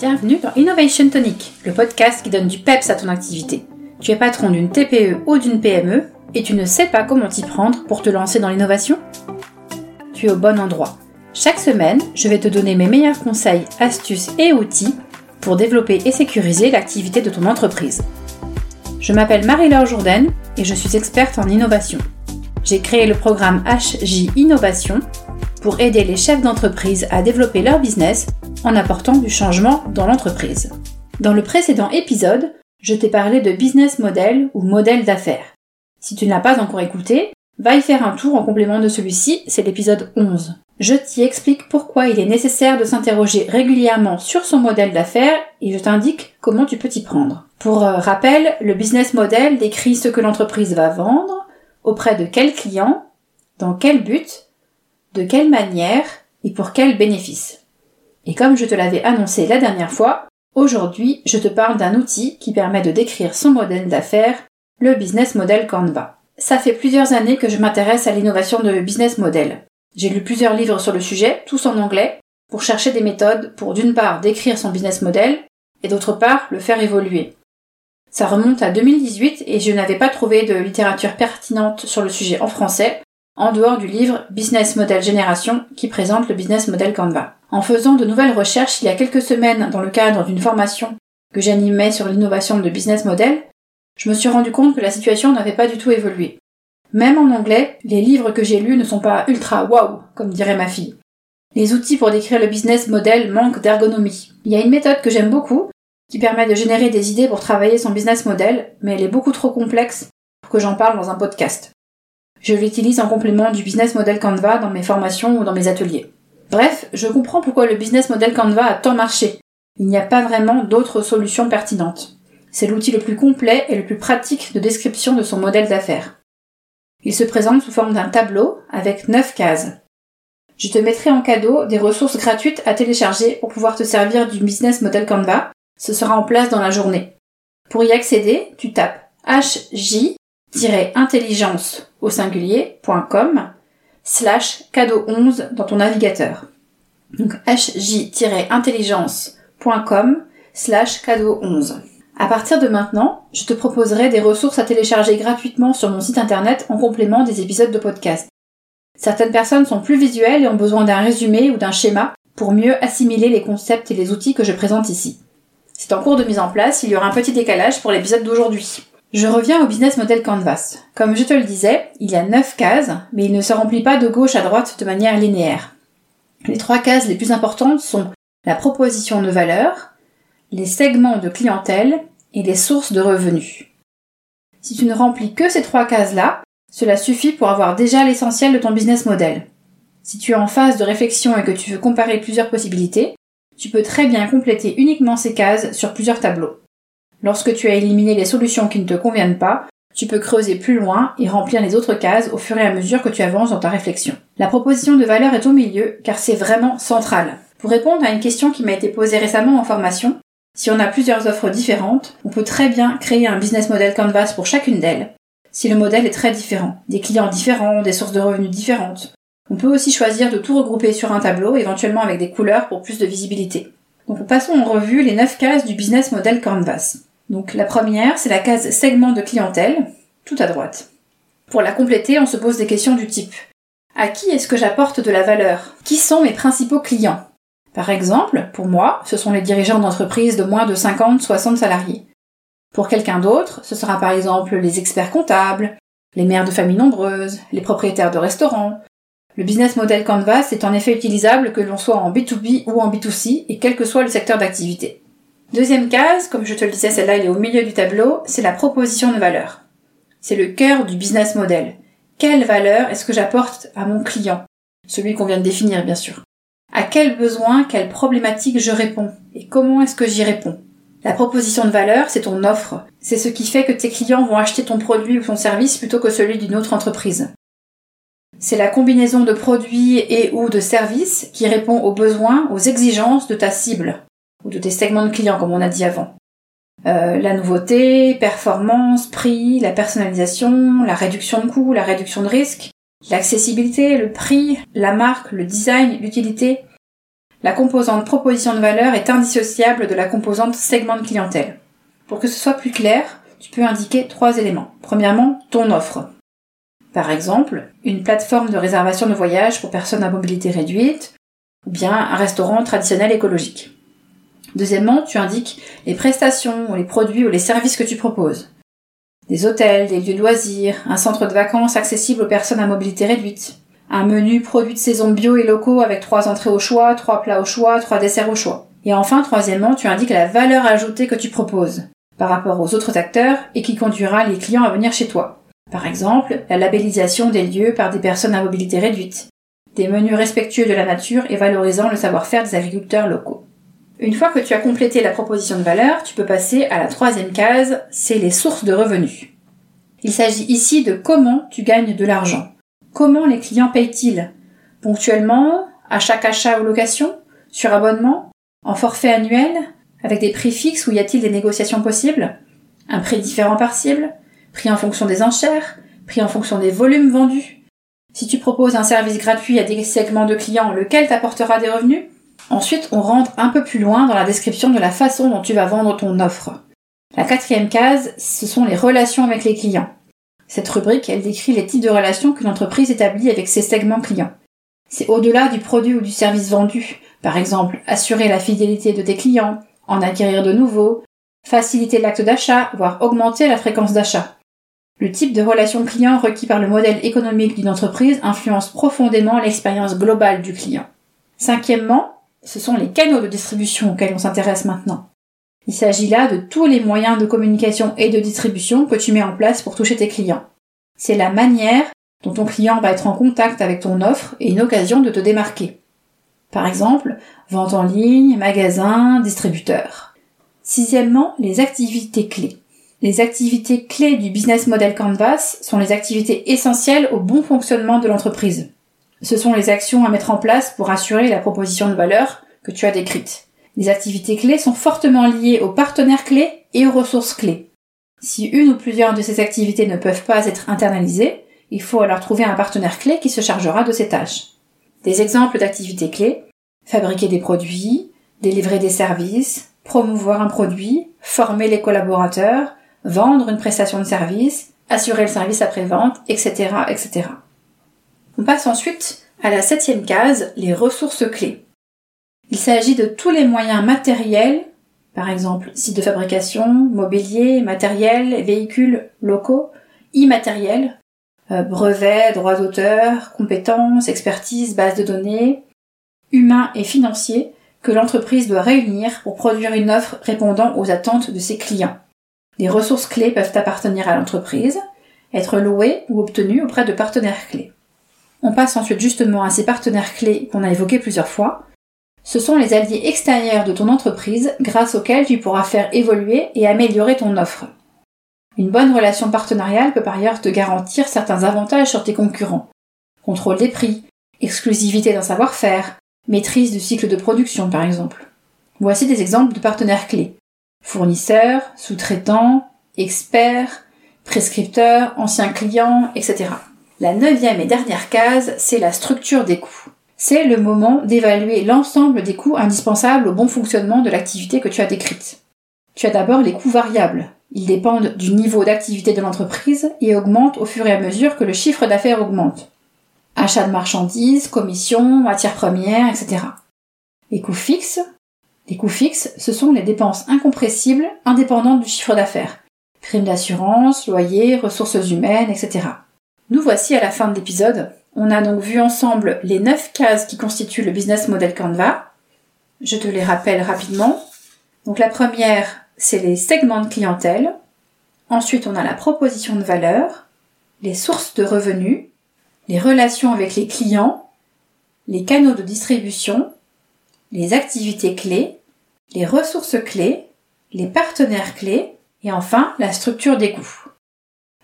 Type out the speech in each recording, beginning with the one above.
Bienvenue dans Innovation Tonic, le podcast qui donne du peps à ton activité. Tu es patron d'une TPE ou d'une PME et tu ne sais pas comment t'y prendre pour te lancer dans l'innovation? Tu es au bon endroit. Chaque semaine, je vais te donner mes meilleurs conseils, astuces et outils pour développer et sécuriser l'activité de ton entreprise. Je m'appelle Marie-Laure Jourdain et je suis experte en innovation. J'ai créé le programme HJ Innovation pour aider les chefs d'entreprise à développer leur business en apportant du changement dans l'entreprise. Dans le précédent épisode, je t'ai parlé de business model ou modèle d'affaires. Si tu ne l'as pas encore écouté, va y faire un tour en complément de celui-ci, c'est l'épisode 11. Je t'y explique pourquoi il est nécessaire de s'interroger régulièrement sur son modèle d'affaires et je t'indique comment tu peux t'y prendre. Pour euh, rappel, le business model décrit ce que l'entreprise va vendre, auprès de quel client, dans quel but, de quelle manière et pour quel bénéfice. Et comme je te l'avais annoncé la dernière fois, aujourd'hui je te parle d'un outil qui permet de décrire son modèle d'affaires, le business model Canva. Ça fait plusieurs années que je m'intéresse à l'innovation de business model. J'ai lu plusieurs livres sur le sujet, tous en anglais, pour chercher des méthodes pour d'une part décrire son business model et d'autre part le faire évoluer. Ça remonte à 2018 et je n'avais pas trouvé de littérature pertinente sur le sujet en français, en dehors du livre Business Model Génération qui présente le business model Canva. En faisant de nouvelles recherches il y a quelques semaines dans le cadre d'une formation que j'animais sur l'innovation de business model, je me suis rendu compte que la situation n'avait pas du tout évolué. Même en anglais, les livres que j'ai lus ne sont pas ultra wow, comme dirait ma fille. Les outils pour décrire le business model manquent d'ergonomie. Il y a une méthode que j'aime beaucoup, qui permet de générer des idées pour travailler son business model, mais elle est beaucoup trop complexe pour que j'en parle dans un podcast. Je l'utilise en complément du business model Canva dans mes formations ou dans mes ateliers. Bref, je comprends pourquoi le business model Canva a tant marché. Il n'y a pas vraiment d'autres solutions pertinentes. C'est l'outil le plus complet et le plus pratique de description de son modèle d'affaires. Il se présente sous forme d'un tableau avec 9 cases. Je te mettrai en cadeau des ressources gratuites à télécharger pour pouvoir te servir du business model Canva. Ce sera en place dans la journée. Pour y accéder, tu tapes HJ intelligence au singulier.com slash cadeau 11 dans ton navigateur. Donc hj-intelligence.com slash cadeau 11. À partir de maintenant, je te proposerai des ressources à télécharger gratuitement sur mon site internet en complément des épisodes de podcast. Certaines personnes sont plus visuelles et ont besoin d'un résumé ou d'un schéma pour mieux assimiler les concepts et les outils que je présente ici. C'est en cours de mise en place, il y aura un petit décalage pour l'épisode d'aujourd'hui. Je reviens au business model Canvas. Comme je te le disais, il y a 9 cases, mais il ne se remplit pas de gauche à droite de manière linéaire. Les trois cases les plus importantes sont la proposition de valeur, les segments de clientèle et les sources de revenus. Si tu ne remplis que ces trois cases-là, cela suffit pour avoir déjà l'essentiel de ton business model. Si tu es en phase de réflexion et que tu veux comparer plusieurs possibilités, tu peux très bien compléter uniquement ces cases sur plusieurs tableaux. Lorsque tu as éliminé les solutions qui ne te conviennent pas, tu peux creuser plus loin et remplir les autres cases au fur et à mesure que tu avances dans ta réflexion. La proposition de valeur est au milieu car c'est vraiment central. Pour répondre à une question qui m'a été posée récemment en formation, si on a plusieurs offres différentes, on peut très bien créer un business model Canvas pour chacune d'elles, si le modèle est très différent, des clients différents, des sources de revenus différentes. On peut aussi choisir de tout regrouper sur un tableau, éventuellement avec des couleurs pour plus de visibilité. Donc passons en revue les 9 cases du business model Canvas. Donc la première, c'est la case segment de clientèle, tout à droite. Pour la compléter, on se pose des questions du type à qui est-ce que j'apporte de la valeur? Qui sont mes principaux clients? Par exemple, pour moi, ce sont les dirigeants d'entreprises de moins de 50-60 salariés. Pour quelqu'un d'autre, ce sera par exemple les experts comptables, les mères de familles nombreuses, les propriétaires de restaurants. Le business model Canvas est en effet utilisable que l'on soit en B2B ou en B2C et quel que soit le secteur d'activité. Deuxième case, comme je te le disais, celle-là elle est au milieu du tableau, c'est la proposition de valeur. C'est le cœur du business model. Quelle valeur est-ce que j'apporte à mon client? Celui qu'on vient de définir, bien sûr. À quel besoin, quelle problématique je réponds? Et comment est-ce que j'y réponds? La proposition de valeur, c'est ton offre. C'est ce qui fait que tes clients vont acheter ton produit ou ton service plutôt que celui d'une autre entreprise. C'est la combinaison de produits et ou de services qui répond aux besoins, aux exigences de ta cible ou de tes segments de clients, comme on a dit avant. Euh, la nouveauté, performance, prix, la personnalisation, la réduction de coûts, la réduction de risque, l'accessibilité, le prix, la marque, le design, l'utilité. la composante proposition de valeur est indissociable de la composante segment de clientèle. Pour que ce soit plus clair, tu peux indiquer trois éléments. Premièrement, ton offre. Par exemple, une plateforme de réservation de voyage pour personnes à mobilité réduite, ou bien un restaurant traditionnel écologique. Deuxièmement, tu indiques les prestations, ou les produits ou les services que tu proposes. Des hôtels, des lieux de loisirs, un centre de vacances accessible aux personnes à mobilité réduite, un menu produit de saison bio et locaux avec trois entrées au choix, trois plats au choix, trois desserts au choix. Et enfin, troisièmement, tu indiques la valeur ajoutée que tu proposes par rapport aux autres acteurs et qui conduira les clients à venir chez toi. Par exemple, la labellisation des lieux par des personnes à mobilité réduite, des menus respectueux de la nature et valorisant le savoir-faire des agriculteurs locaux. Une fois que tu as complété la proposition de valeur, tu peux passer à la troisième case, c'est les sources de revenus. Il s'agit ici de comment tu gagnes de l'argent. Comment les clients payent-ils? Ponctuellement, à chaque achat ou location? Sur abonnement? En forfait annuel? Avec des prix fixes ou y a-t-il des négociations possibles? Un prix différent par cible Prix en fonction des enchères? Prix en fonction des volumes vendus? Si tu proposes un service gratuit à des segments de clients, lequel t'apportera des revenus? Ensuite, on rentre un peu plus loin dans la description de la façon dont tu vas vendre ton offre. La quatrième case, ce sont les relations avec les clients. Cette rubrique, elle décrit les types de relations qu'une entreprise établit avec ses segments clients. C'est au-delà du produit ou du service vendu. Par exemple, assurer la fidélité de tes clients, en acquérir de nouveaux, faciliter l'acte d'achat, voire augmenter la fréquence d'achat. Le type de relation client requis par le modèle économique d'une entreprise influence profondément l'expérience globale du client. Cinquièmement, ce sont les canaux de distribution auxquels on s'intéresse maintenant. Il s'agit là de tous les moyens de communication et de distribution que tu mets en place pour toucher tes clients. C'est la manière dont ton client va être en contact avec ton offre et une occasion de te démarquer. Par exemple, vente en ligne, magasin, distributeur. Sixièmement, les activités clés. Les activités clés du business model Canvas sont les activités essentielles au bon fonctionnement de l'entreprise. Ce sont les actions à mettre en place pour assurer la proposition de valeur que tu as décrite. Les activités clés sont fortement liées aux partenaires clés et aux ressources clés. Si une ou plusieurs de ces activités ne peuvent pas être internalisées, il faut alors trouver un partenaire clé qui se chargera de ces tâches. Des exemples d'activités clés fabriquer des produits, délivrer des services, promouvoir un produit, former les collaborateurs, vendre une prestation de service, assurer le service après-vente, etc., etc. On passe ensuite à la septième case, les ressources clés. Il s'agit de tous les moyens matériels, par exemple site de fabrication, mobilier, matériel, véhicules locaux, immatériels, euh, brevets, droits d'auteur, compétences, expertise, base de données, humains et financiers que l'entreprise doit réunir pour produire une offre répondant aux attentes de ses clients. Les ressources clés peuvent appartenir à l'entreprise, être louées ou obtenues auprès de partenaires clés. On passe ensuite justement à ces partenaires clés qu'on a évoqués plusieurs fois. Ce sont les alliés extérieurs de ton entreprise grâce auxquels tu pourras faire évoluer et améliorer ton offre. Une bonne relation partenariale peut par ailleurs te garantir certains avantages sur tes concurrents. Contrôle des prix, exclusivité d'un savoir-faire, maîtrise du cycle de production par exemple. Voici des exemples de partenaires clés. Fournisseurs, sous-traitants, experts, prescripteurs, anciens clients, etc. La neuvième et dernière case, c'est la structure des coûts. C'est le moment d'évaluer l'ensemble des coûts indispensables au bon fonctionnement de l'activité que tu as décrite. Tu as d'abord les coûts variables. Ils dépendent du niveau d'activité de l'entreprise et augmentent au fur et à mesure que le chiffre d'affaires augmente. Achat de marchandises, commissions, matières premières, etc. Les coûts fixes? Les coûts fixes, ce sont les dépenses incompressibles indépendantes du chiffre d'affaires. Primes d'assurance, loyer, ressources humaines, etc. Nous voici à la fin de l'épisode. On a donc vu ensemble les 9 cases qui constituent le business model Canva. Je te les rappelle rapidement. Donc la première, c'est les segments de clientèle. Ensuite, on a la proposition de valeur, les sources de revenus, les relations avec les clients, les canaux de distribution, les activités clés, les ressources clés, les partenaires clés et enfin la structure des coûts.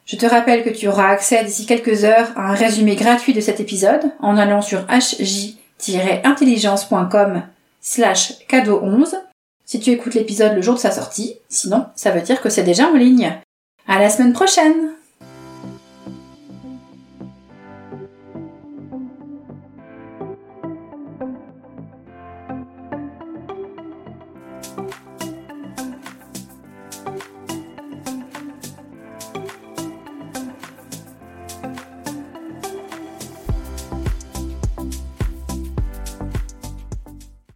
Je te rappelle que tu auras accès d'ici quelques heures à un résumé gratuit de cet épisode en allant sur hj-intelligence.com slash cadeau 11 si tu écoutes l'épisode le jour de sa sortie. Sinon, ça veut dire que c'est déjà en ligne. À la semaine prochaine!